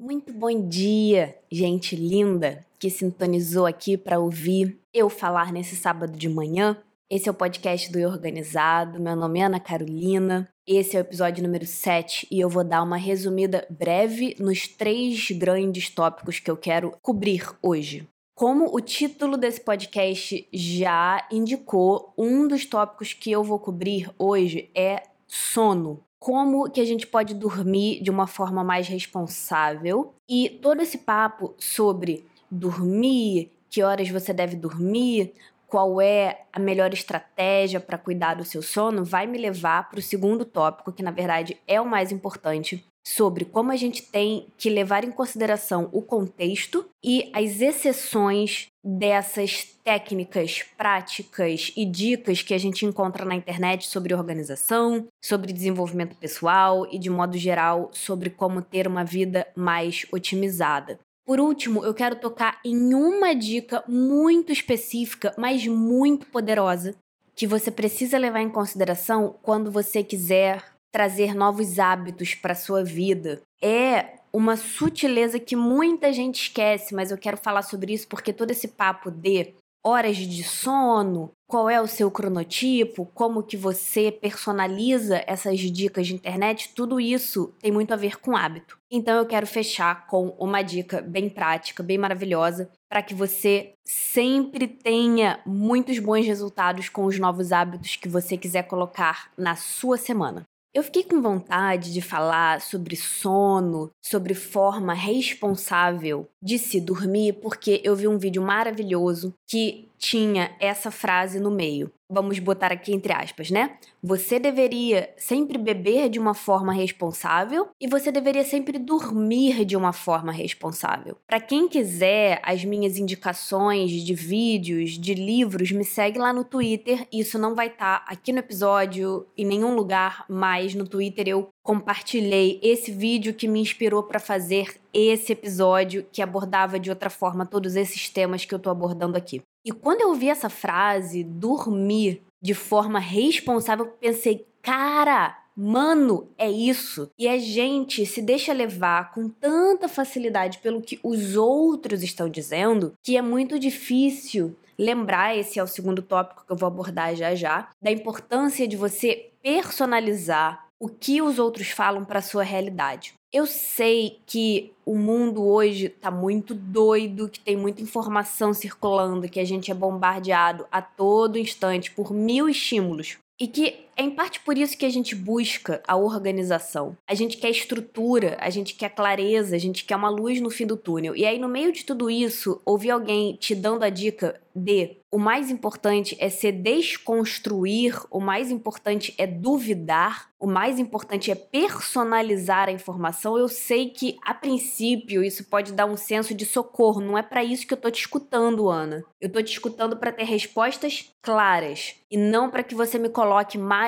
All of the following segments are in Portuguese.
Muito bom dia, gente linda que sintonizou aqui para ouvir eu falar nesse sábado de manhã. Esse é o podcast do Organizado. Meu nome é Ana Carolina. Esse é o episódio número 7 e eu vou dar uma resumida breve nos três grandes tópicos que eu quero cobrir hoje. Como o título desse podcast já indicou, um dos tópicos que eu vou cobrir hoje é sono como que a gente pode dormir de uma forma mais responsável. E todo esse papo sobre dormir, que horas você deve dormir, qual é a melhor estratégia para cuidar do seu sono, vai me levar para o segundo tópico, que na verdade é o mais importante, sobre como a gente tem que levar em consideração o contexto e as exceções dessas técnicas, práticas e dicas que a gente encontra na internet sobre organização, sobre desenvolvimento pessoal e, de modo geral, sobre como ter uma vida mais otimizada. Por último, eu quero tocar em uma dica muito específica, mas muito poderosa, que você precisa levar em consideração quando você quiser trazer novos hábitos para sua vida. É uma sutileza que muita gente esquece, mas eu quero falar sobre isso porque todo esse papo de horas de sono, qual é o seu cronotipo, como que você personaliza essas dicas de internet, tudo isso tem muito a ver com hábito. Então eu quero fechar com uma dica bem prática, bem maravilhosa, para que você sempre tenha muitos bons resultados com os novos hábitos que você quiser colocar na sua semana. Eu fiquei com vontade de falar sobre sono, sobre forma responsável de se dormir, porque eu vi um vídeo maravilhoso que tinha essa frase no meio vamos botar aqui entre aspas, né? Você deveria sempre beber de uma forma responsável e você deveria sempre dormir de uma forma responsável. Para quem quiser as minhas indicações de vídeos, de livros, me segue lá no Twitter. Isso não vai estar tá aqui no episódio em nenhum lugar, mas no Twitter eu compartilhei esse vídeo que me inspirou para fazer esse episódio que abordava de outra forma todos esses temas que eu tô abordando aqui. E quando eu vi essa frase, dormir de forma responsável, pensei, cara, Mano, é isso. E a gente se deixa levar com tanta facilidade pelo que os outros estão dizendo que é muito difícil lembrar esse é o segundo tópico que eu vou abordar já já, da importância de você personalizar o que os outros falam para sua realidade. Eu sei que o mundo hoje está muito doido, que tem muita informação circulando, que a gente é bombardeado a todo instante por mil estímulos. E que é em parte por isso que a gente busca a organização. A gente quer estrutura, a gente quer clareza, a gente quer uma luz no fim do túnel. E aí, no meio de tudo isso, ouvir alguém te dando a dica de o mais importante é se desconstruir, o mais importante é duvidar, o mais importante é personalizar a informação. Eu sei que, a princípio, isso pode dar um senso de socorro. Não é para isso que eu tô te escutando, Ana. Eu tô te escutando para ter respostas claras e não para que você me coloque mais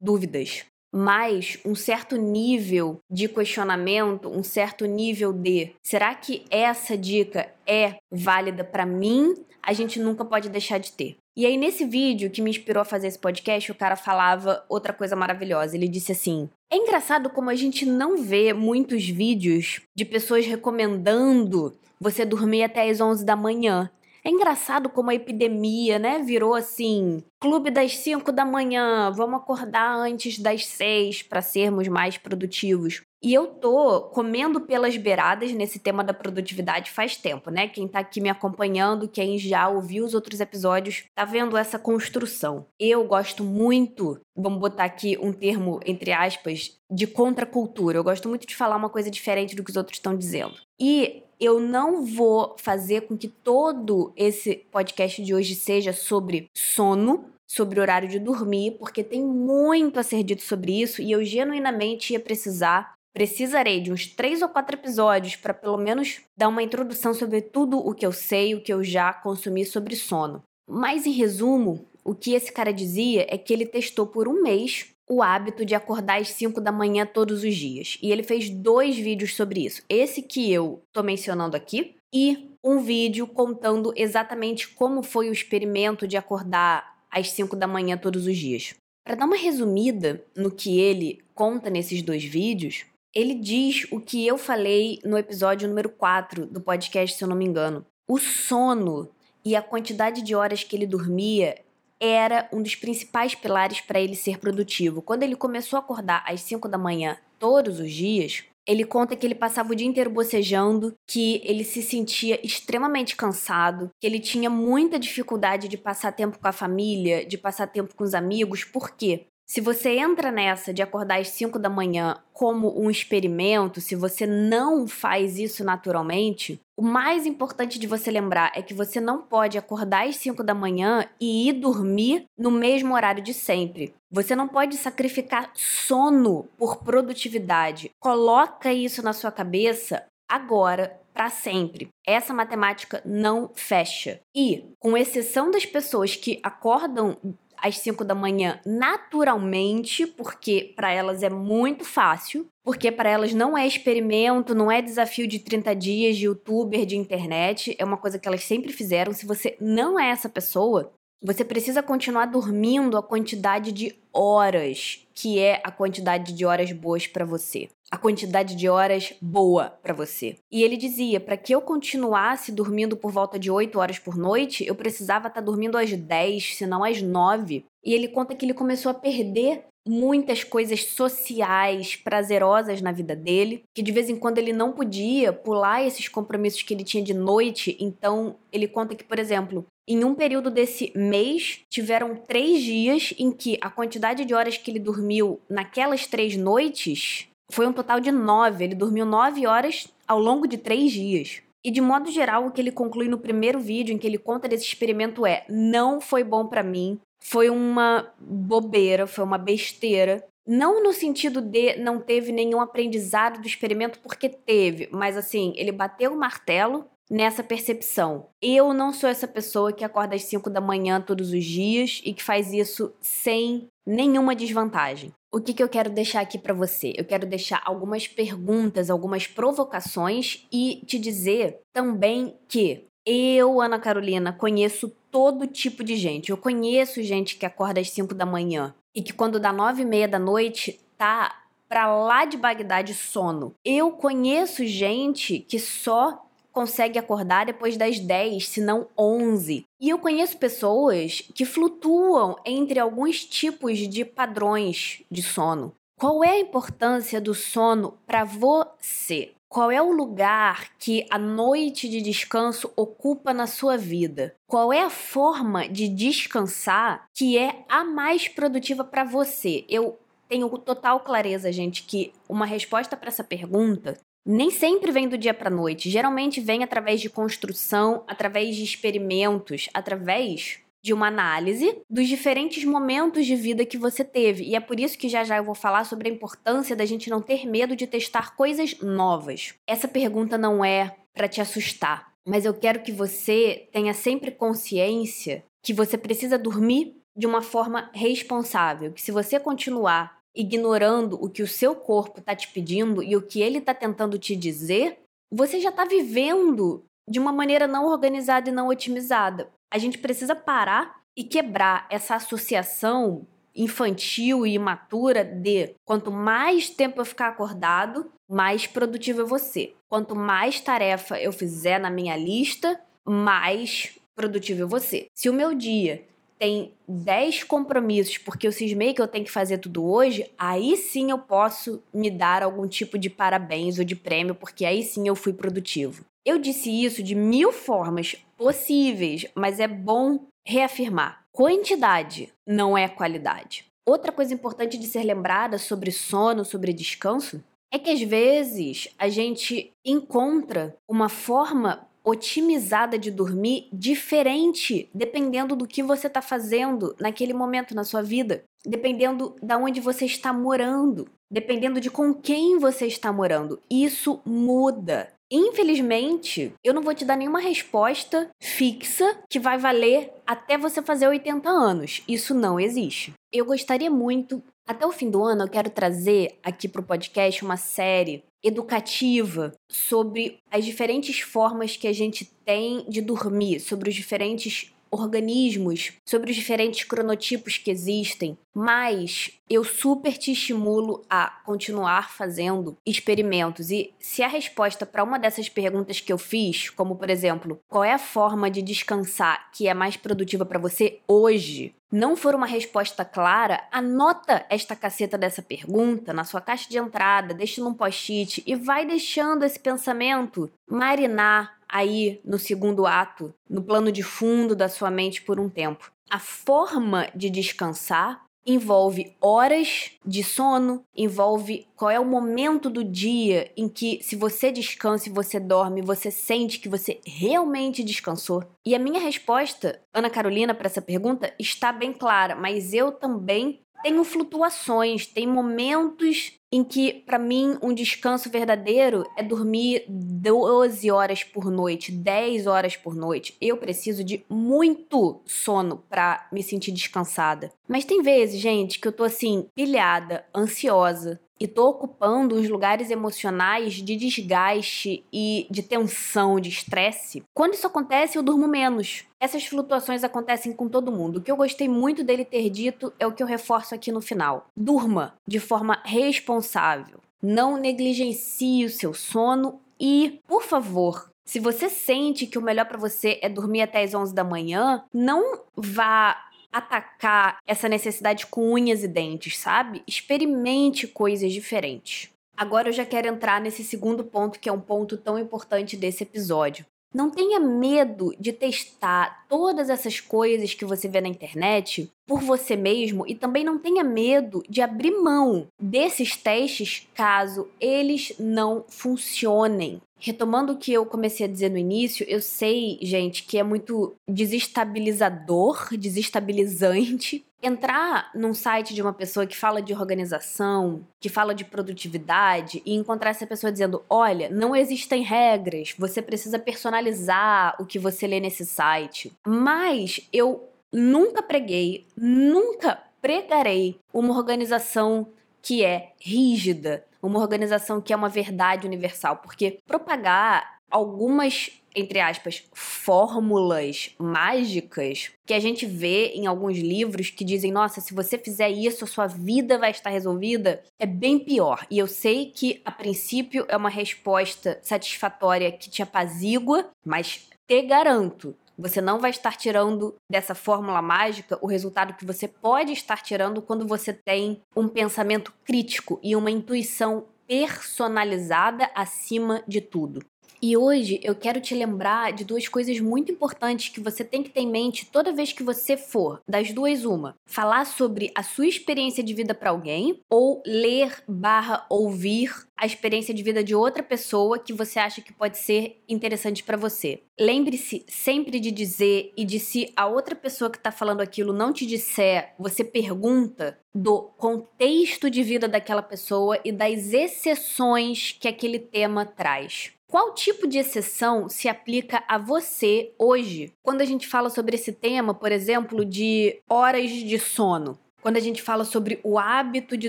dúvidas mais um certo nível de questionamento, um certo nível de será que essa dica é válida para mim? A gente nunca pode deixar de ter. E aí, nesse vídeo que me inspirou a fazer esse podcast, o cara falava outra coisa maravilhosa. Ele disse assim: É engraçado como a gente não vê muitos vídeos de pessoas recomendando você dormir até as 11 da manhã. É engraçado como a epidemia, né, virou assim, clube das 5 da manhã, vamos acordar antes das 6 para sermos mais produtivos. E eu tô comendo pelas beiradas nesse tema da produtividade faz tempo, né? Quem tá aqui me acompanhando, quem já ouviu os outros episódios, tá vendo essa construção. Eu gosto muito, vamos botar aqui um termo entre aspas, de contracultura. Eu gosto muito de falar uma coisa diferente do que os outros estão dizendo. E eu não vou fazer com que todo esse podcast de hoje seja sobre sono, sobre horário de dormir, porque tem muito a ser dito sobre isso e eu genuinamente ia precisar Precisarei de uns três ou quatro episódios para pelo menos dar uma introdução sobre tudo o que eu sei, o que eu já consumi sobre sono. Mas em resumo, o que esse cara dizia é que ele testou por um mês o hábito de acordar às 5 da manhã todos os dias. E ele fez dois vídeos sobre isso. Esse que eu tô mencionando aqui e um vídeo contando exatamente como foi o experimento de acordar às 5 da manhã todos os dias. Para dar uma resumida no que ele conta nesses dois vídeos, ele diz o que eu falei no episódio número 4 do podcast, se eu não me engano. O sono e a quantidade de horas que ele dormia era um dos principais pilares para ele ser produtivo. Quando ele começou a acordar às 5 da manhã todos os dias, ele conta que ele passava o dia inteiro bocejando, que ele se sentia extremamente cansado, que ele tinha muita dificuldade de passar tempo com a família, de passar tempo com os amigos. Por quê? Se você entra nessa de acordar às 5 da manhã como um experimento, se você não faz isso naturalmente, o mais importante de você lembrar é que você não pode acordar às 5 da manhã e ir dormir no mesmo horário de sempre. Você não pode sacrificar sono por produtividade. Coloca isso na sua cabeça agora para sempre. Essa matemática não fecha. E, com exceção das pessoas que acordam às 5 da manhã naturalmente, porque para elas é muito fácil, porque para elas não é experimento, não é desafio de 30 dias de youtuber, de internet, é uma coisa que elas sempre fizeram. Se você não é essa pessoa, você precisa continuar dormindo a quantidade de horas que é a quantidade de horas boas para você. A quantidade de horas boa para você. E ele dizia, para que eu continuasse dormindo por volta de 8 horas por noite, eu precisava estar tá dormindo às 10, se não às 9. E ele conta que ele começou a perder muitas coisas sociais prazerosas na vida dele, que de vez em quando ele não podia pular esses compromissos que ele tinha de noite. Então, ele conta que, por exemplo, em um período desse mês, tiveram três dias em que a quantidade de horas que ele dormiu naquelas três noites foi um total de nove. Ele dormiu nove horas ao longo de três dias. E de modo geral, o que ele conclui no primeiro vídeo em que ele conta desse experimento é: não foi bom para mim, foi uma bobeira, foi uma besteira. Não no sentido de não teve nenhum aprendizado do experimento, porque teve, mas assim, ele bateu o martelo nessa percepção. Eu não sou essa pessoa que acorda às 5 da manhã todos os dias e que faz isso sem nenhuma desvantagem. O que, que eu quero deixar aqui para você? Eu quero deixar algumas perguntas, algumas provocações e te dizer também que eu, Ana Carolina, conheço todo tipo de gente. Eu conheço gente que acorda às 5 da manhã e que quando dá 9 e meia da noite tá pra lá de Bagdá de sono. Eu conheço gente que só consegue acordar depois das 10, se não 11. E eu conheço pessoas que flutuam entre alguns tipos de padrões de sono. Qual é a importância do sono para você? Qual é o lugar que a noite de descanso ocupa na sua vida? Qual é a forma de descansar que é a mais produtiva para você? Eu tenho total clareza, gente, que uma resposta para essa pergunta nem sempre vem do dia para noite. Geralmente vem através de construção, através de experimentos, através de uma análise dos diferentes momentos de vida que você teve. E é por isso que já já eu vou falar sobre a importância da gente não ter medo de testar coisas novas. Essa pergunta não é para te assustar, mas eu quero que você tenha sempre consciência que você precisa dormir de uma forma responsável, que se você continuar ignorando o que o seu corpo está te pedindo e o que ele está tentando te dizer, você já está vivendo de uma maneira não organizada e não otimizada. A gente precisa parar e quebrar essa associação infantil e imatura de quanto mais tempo eu ficar acordado, mais produtivo vou ser. Quanto mais tarefa eu fizer na minha lista, mais produtivo vou ser. Se o meu dia tem 10 compromissos porque eu cismei que eu tenho que fazer tudo hoje, aí sim eu posso me dar algum tipo de parabéns ou de prêmio, porque aí sim eu fui produtivo. Eu disse isso de mil formas possíveis, mas é bom reafirmar: quantidade não é qualidade. Outra coisa importante de ser lembrada sobre sono, sobre descanso, é que às vezes a gente encontra uma forma otimizada de dormir diferente dependendo do que você está fazendo naquele momento na sua vida, dependendo da onde você está morando, dependendo de com quem você está morando. Isso muda. Infelizmente, eu não vou te dar nenhuma resposta fixa que vai valer até você fazer 80 anos. Isso não existe. Eu gostaria muito, até o fim do ano, eu quero trazer aqui para o podcast uma série educativa sobre as diferentes formas que a gente tem de dormir, sobre os diferentes organismos, sobre os diferentes cronotipos que existem, mas eu super te estimulo a continuar fazendo experimentos. E se a resposta para uma dessas perguntas que eu fiz, como por exemplo, qual é a forma de descansar que é mais produtiva para você hoje, não for uma resposta clara, anota esta caceta dessa pergunta na sua caixa de entrada, deixa num post-it e vai deixando esse pensamento marinar aí no segundo ato, no plano de fundo da sua mente por um tempo. A forma de descansar envolve horas de sono, envolve qual é o momento do dia em que, se você descansa e você dorme, você sente que você realmente descansou. E a minha resposta, Ana Carolina, para essa pergunta está bem clara, mas eu também tenho flutuações, tem momentos em que, para mim, um descanso verdadeiro é dormir 12 horas por noite, 10 horas por noite. Eu preciso de muito sono para me sentir descansada. Mas tem vezes, gente, que eu tô assim, pilhada, ansiosa, e tô ocupando os lugares emocionais de desgaste e de tensão, de estresse, quando isso acontece, eu durmo menos. Essas flutuações acontecem com todo mundo. O que eu gostei muito dele ter dito é o que eu reforço aqui no final. Durma de forma responsável. Não negligencie o seu sono e, por favor, se você sente que o melhor para você é dormir até as 11 da manhã, não vá atacar essa necessidade com unhas e dentes, sabe? Experimente coisas diferentes. Agora eu já quero entrar nesse segundo ponto, que é um ponto tão importante desse episódio. Não tenha medo de testar todas essas coisas que você vê na internet por você mesmo e também não tenha medo de abrir mão desses testes caso eles não funcionem. Retomando o que eu comecei a dizer no início, eu sei, gente, que é muito desestabilizador, desestabilizante entrar num site de uma pessoa que fala de organização, que fala de produtividade e encontrar essa pessoa dizendo: "Olha, não existem regras, você precisa personalizar o que você lê nesse site". Mas eu nunca preguei, nunca pregarei uma organização que é rígida, uma organização que é uma verdade universal, porque propagar algumas entre aspas, fórmulas mágicas que a gente vê em alguns livros que dizem: nossa, se você fizer isso, a sua vida vai estar resolvida, é bem pior. E eu sei que, a princípio, é uma resposta satisfatória que te apazigua, mas te garanto. Você não vai estar tirando dessa fórmula mágica o resultado que você pode estar tirando quando você tem um pensamento crítico e uma intuição personalizada acima de tudo. E hoje eu quero te lembrar de duas coisas muito importantes que você tem que ter em mente toda vez que você for, das duas uma, falar sobre a sua experiência de vida para alguém ou ler barra ouvir a experiência de vida de outra pessoa que você acha que pode ser interessante para você. Lembre-se sempre de dizer e de se a outra pessoa que está falando aquilo não te disser, você pergunta do contexto de vida daquela pessoa e das exceções que aquele tema traz. Qual tipo de exceção se aplica a você hoje? Quando a gente fala sobre esse tema, por exemplo, de horas de sono, quando a gente fala sobre o hábito de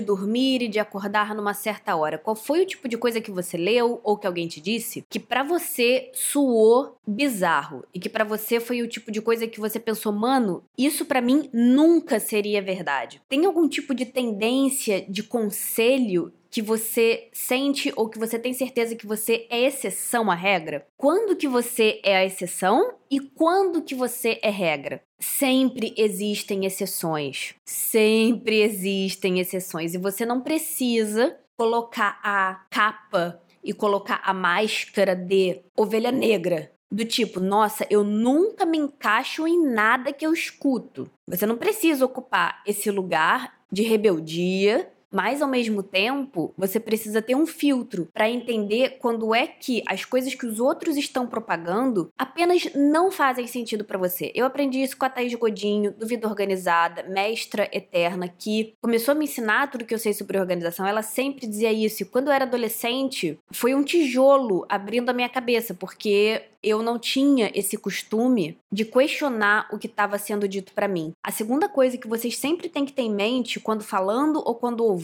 dormir e de acordar numa certa hora, qual foi o tipo de coisa que você leu ou que alguém te disse que para você suou bizarro e que para você foi o tipo de coisa que você pensou, mano, isso para mim nunca seria verdade? Tem algum tipo de tendência de conselho que você sente ou que você tem certeza que você é exceção à regra? Quando que você é a exceção e quando que você é regra? Sempre existem exceções. Sempre existem exceções e você não precisa colocar a capa e colocar a máscara de ovelha negra. Do tipo, nossa, eu nunca me encaixo em nada que eu escuto. Você não precisa ocupar esse lugar de rebeldia mas ao mesmo tempo, você precisa ter um filtro para entender quando é que as coisas que os outros estão propagando apenas não fazem sentido para você. Eu aprendi isso com a Thaís Godinho, do Vida Organizada, mestra eterna, que começou a me ensinar tudo que eu sei sobre organização. Ela sempre dizia isso. E quando eu era adolescente, foi um tijolo abrindo a minha cabeça, porque eu não tinha esse costume de questionar o que estava sendo dito para mim. A segunda coisa que vocês sempre têm que ter em mente quando falando ou quando ouvindo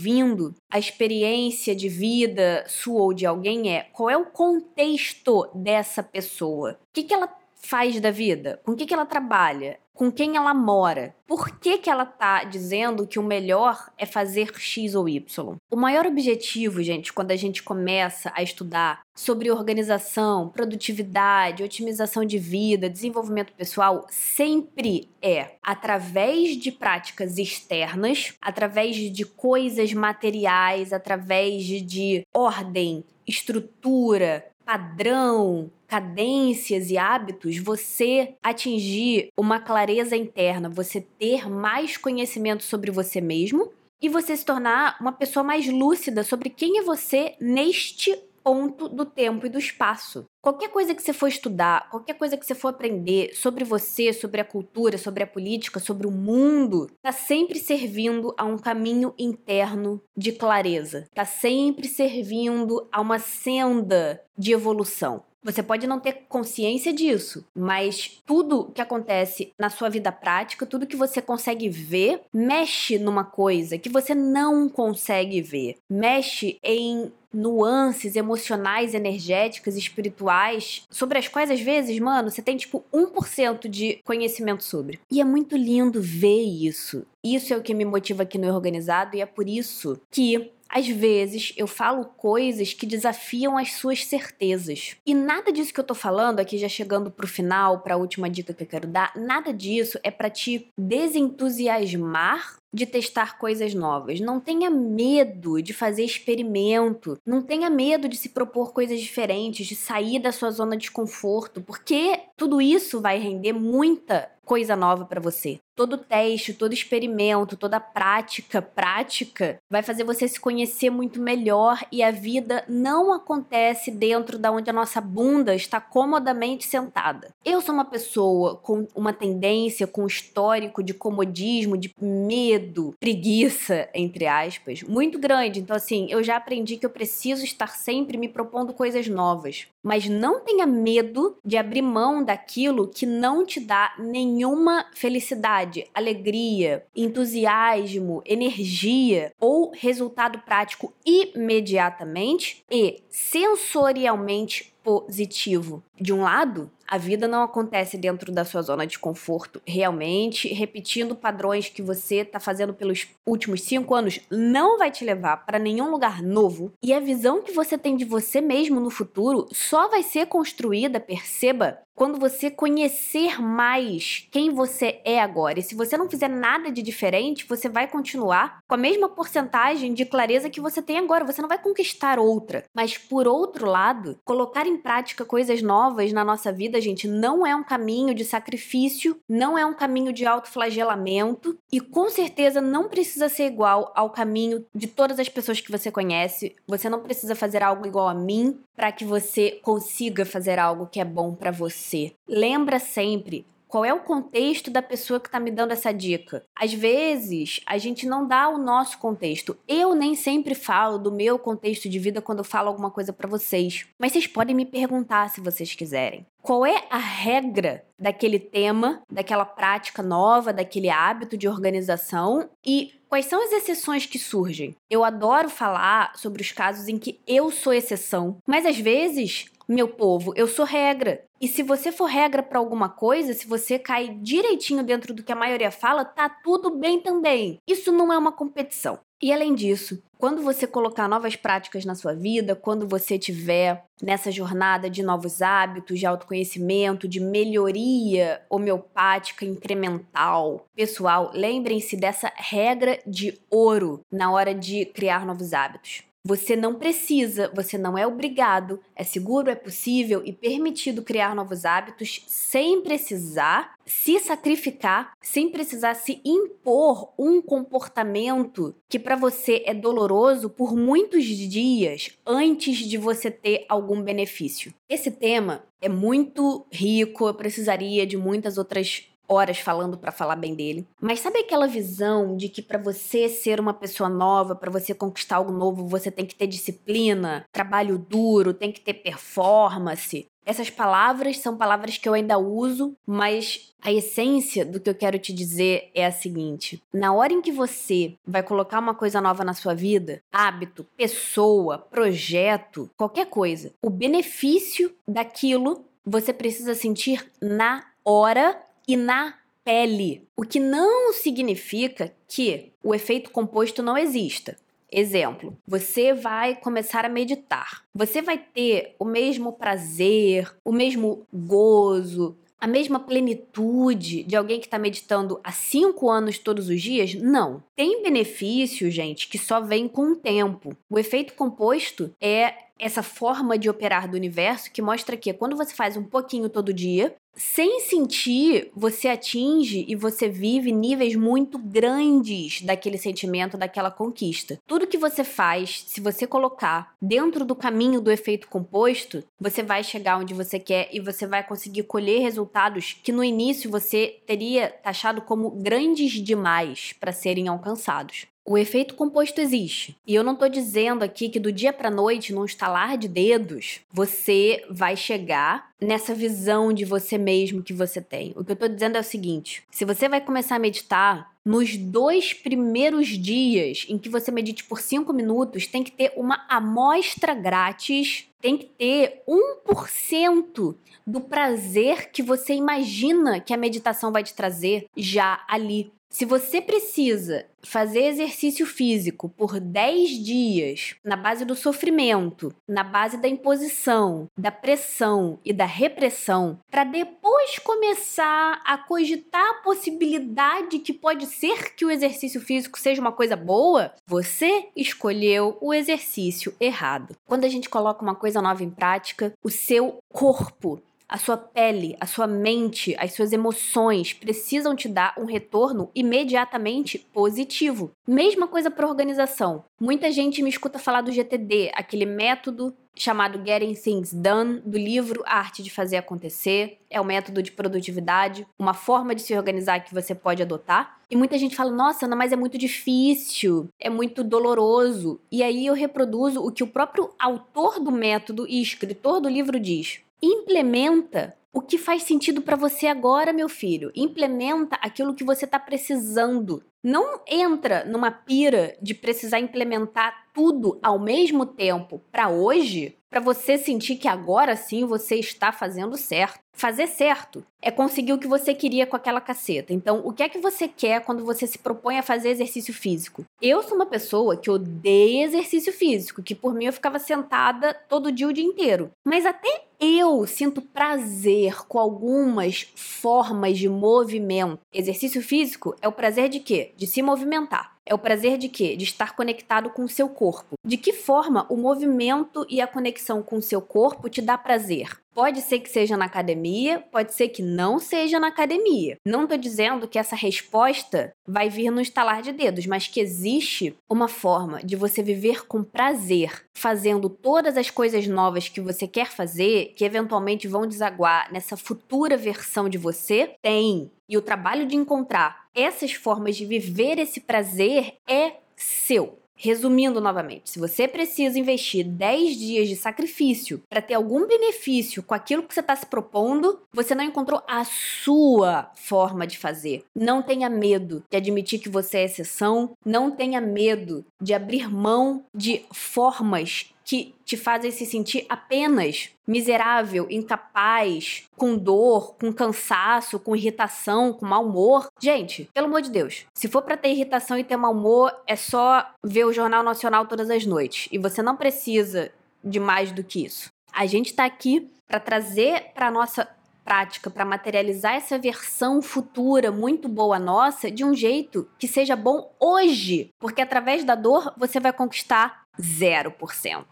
a experiência de vida sua ou de alguém é qual é o contexto dessa pessoa. O que, que ela faz da vida? Com o que, que ela trabalha? Com quem ela mora. Por que, que ela tá dizendo que o melhor é fazer X ou Y? O maior objetivo, gente, quando a gente começa a estudar sobre organização, produtividade, otimização de vida, desenvolvimento pessoal, sempre é através de práticas externas, através de coisas materiais, através de ordem, estrutura, padrão, cadências e hábitos, você atingir uma clareza interna, você ter mais conhecimento sobre você mesmo e você se tornar uma pessoa mais lúcida sobre quem é você neste ponto do tempo e do espaço. Qualquer coisa que você for estudar, qualquer coisa que você for aprender sobre você, sobre a cultura, sobre a política, sobre o mundo, está sempre servindo a um caminho interno de clareza. Está sempre servindo a uma senda de evolução. Você pode não ter consciência disso, mas tudo que acontece na sua vida prática, tudo que você consegue ver, mexe numa coisa que você não consegue ver. Mexe em nuances emocionais, energéticas, espirituais, sobre as quais às vezes, mano, você tem tipo 1% de conhecimento sobre. E é muito lindo ver isso. Isso é o que me motiva aqui no Organizado e é por isso que às vezes eu falo coisas que desafiam as suas certezas. E nada disso que eu tô falando aqui já chegando pro final, para a última dica que eu quero dar, nada disso é para te desentusiasmar de testar coisas novas. Não tenha medo de fazer experimento. Não tenha medo de se propor coisas diferentes, de sair da sua zona de conforto, porque tudo isso vai render muita coisa nova para você. Todo teste, todo experimento, toda prática, prática vai fazer você se conhecer muito melhor e a vida não acontece dentro da onde a nossa bunda está comodamente sentada. Eu sou uma pessoa com uma tendência, com um histórico de comodismo, de medo, preguiça, entre aspas, muito grande. Então assim, eu já aprendi que eu preciso estar sempre me propondo coisas novas, mas não tenha medo de abrir mão daquilo que não te dá nenhum nenhuma felicidade, alegria, entusiasmo, energia ou resultado prático imediatamente e sensorialmente positivo. De um lado, a vida não acontece dentro da sua zona de conforto, realmente, repetindo padrões que você está fazendo pelos últimos cinco anos não vai te levar para nenhum lugar novo. E a visão que você tem de você mesmo no futuro só vai ser construída, perceba, quando você conhecer mais quem você é agora. E se você não fizer nada de diferente, você vai continuar com a mesma porcentagem de clareza que você tem agora. Você não vai conquistar outra. Mas, por outro lado, colocar em prática coisas novas na nossa vida gente, não é um caminho de sacrifício, não é um caminho de autoflagelamento e com certeza não precisa ser igual ao caminho de todas as pessoas que você conhece. Você não precisa fazer algo igual a mim para que você consiga fazer algo que é bom para você. Lembra sempre, qual é o contexto da pessoa que está me dando essa dica? Às vezes, a gente não dá o nosso contexto. Eu nem sempre falo do meu contexto de vida quando eu falo alguma coisa para vocês, mas vocês podem me perguntar se vocês quiserem. Qual é a regra daquele tema, daquela prática nova, daquele hábito de organização e quais são as exceções que surgem? Eu adoro falar sobre os casos em que eu sou exceção, mas às vezes meu povo, eu sou regra. E se você for regra para alguma coisa, se você cair direitinho dentro do que a maioria fala, tá tudo bem também. Isso não é uma competição. E além disso, quando você colocar novas práticas na sua vida, quando você tiver nessa jornada de novos hábitos, de autoconhecimento, de melhoria homeopática incremental, pessoal, lembrem-se dessa regra de ouro na hora de criar novos hábitos. Você não precisa, você não é obrigado, é seguro, é possível e permitido criar novos hábitos sem precisar se sacrificar, sem precisar se impor um comportamento que para você é doloroso por muitos dias antes de você ter algum benefício. Esse tema é muito rico, eu precisaria de muitas outras horas falando para falar bem dele. Mas sabe aquela visão de que para você ser uma pessoa nova, para você conquistar algo novo, você tem que ter disciplina, trabalho duro, tem que ter performance? Essas palavras são palavras que eu ainda uso, mas a essência do que eu quero te dizer é a seguinte: na hora em que você vai colocar uma coisa nova na sua vida, hábito, pessoa, projeto, qualquer coisa, o benefício daquilo você precisa sentir na hora e na pele. O que não significa que o efeito composto não exista. Exemplo, você vai começar a meditar. Você vai ter o mesmo prazer, o mesmo gozo, a mesma plenitude de alguém que está meditando há cinco anos todos os dias? Não. Tem benefício, gente, que só vem com o tempo. O efeito composto é essa forma de operar do universo que mostra que quando você faz um pouquinho todo dia, sem sentir, você atinge e você vive níveis muito grandes daquele sentimento, daquela conquista. Tudo que você faz, se você colocar dentro do caminho do efeito composto, você vai chegar onde você quer e você vai conseguir colher resultados que no início você teria taxado como grandes demais para serem alcançados. O efeito composto existe. E eu não estou dizendo aqui que do dia para noite, num estalar de dedos, você vai chegar nessa visão de você mesmo que você tem. O que eu estou dizendo é o seguinte: se você vai começar a meditar, nos dois primeiros dias em que você medite por cinco minutos, tem que ter uma amostra grátis, tem que ter 1% do prazer que você imagina que a meditação vai te trazer já ali. Se você precisa fazer exercício físico por 10 dias na base do sofrimento, na base da imposição, da pressão e da repressão, para depois começar a cogitar a possibilidade que pode ser que o exercício físico seja uma coisa boa, você escolheu o exercício errado. Quando a gente coloca uma coisa nova em prática, o seu corpo a sua pele, a sua mente, as suas emoções precisam te dar um retorno imediatamente positivo. Mesma coisa para organização. Muita gente me escuta falar do GTD, aquele método chamado Getting Things Done, do livro A Arte de Fazer Acontecer. É um método de produtividade, uma forma de se organizar que você pode adotar. E muita gente fala: nossa, não, mas é muito difícil, é muito doloroso. E aí eu reproduzo o que o próprio autor do método e escritor do livro diz. Implementa o que faz sentido para você agora, meu filho. Implementa aquilo que você está precisando. Não entra numa pira de precisar implementar tudo ao mesmo tempo para hoje, para você sentir que agora sim você está fazendo certo. Fazer certo é conseguir o que você queria com aquela caceta. Então, o que é que você quer quando você se propõe a fazer exercício físico? Eu sou uma pessoa que odeia exercício físico, que por mim eu ficava sentada todo dia o dia inteiro. Mas até eu sinto prazer com algumas formas de movimento. Exercício físico é o prazer de quê? De se movimentar. É o prazer de quê? De estar conectado com o seu corpo. De que forma o movimento e a conexão com o seu corpo te dá prazer? Pode ser que seja na academia, pode ser que não seja na academia. Não estou dizendo que essa resposta vai vir no estalar de dedos, mas que existe uma forma de você viver com prazer, fazendo todas as coisas novas que você quer fazer, que eventualmente vão desaguar nessa futura versão de você. Tem. E o trabalho de encontrar essas formas de viver esse prazer é seu. Resumindo novamente, se você precisa investir 10 dias de sacrifício para ter algum benefício com aquilo que você está se propondo, você não encontrou a sua forma de fazer. Não tenha medo de admitir que você é exceção, não tenha medo de abrir mão de formas que te fazem se sentir apenas miserável, incapaz, com dor, com cansaço, com irritação, com mau humor. Gente, pelo amor de Deus, se for para ter irritação e ter mau humor, é só ver o Jornal Nacional todas as noites. E você não precisa de mais do que isso. A gente está aqui para trazer para nossa prática para materializar essa versão futura muito boa nossa de um jeito que seja bom hoje, porque através da dor você vai conquistar 0%.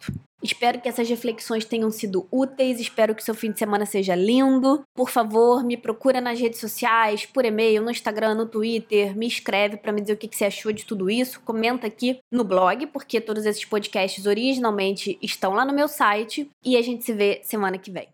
Espero que essas reflexões tenham sido úteis, espero que seu fim de semana seja lindo. Por favor, me procura nas redes sociais, por e-mail, no Instagram, no Twitter, me escreve para me dizer o que você achou de tudo isso. Comenta aqui no blog, porque todos esses podcasts originalmente estão lá no meu site e a gente se vê semana que vem.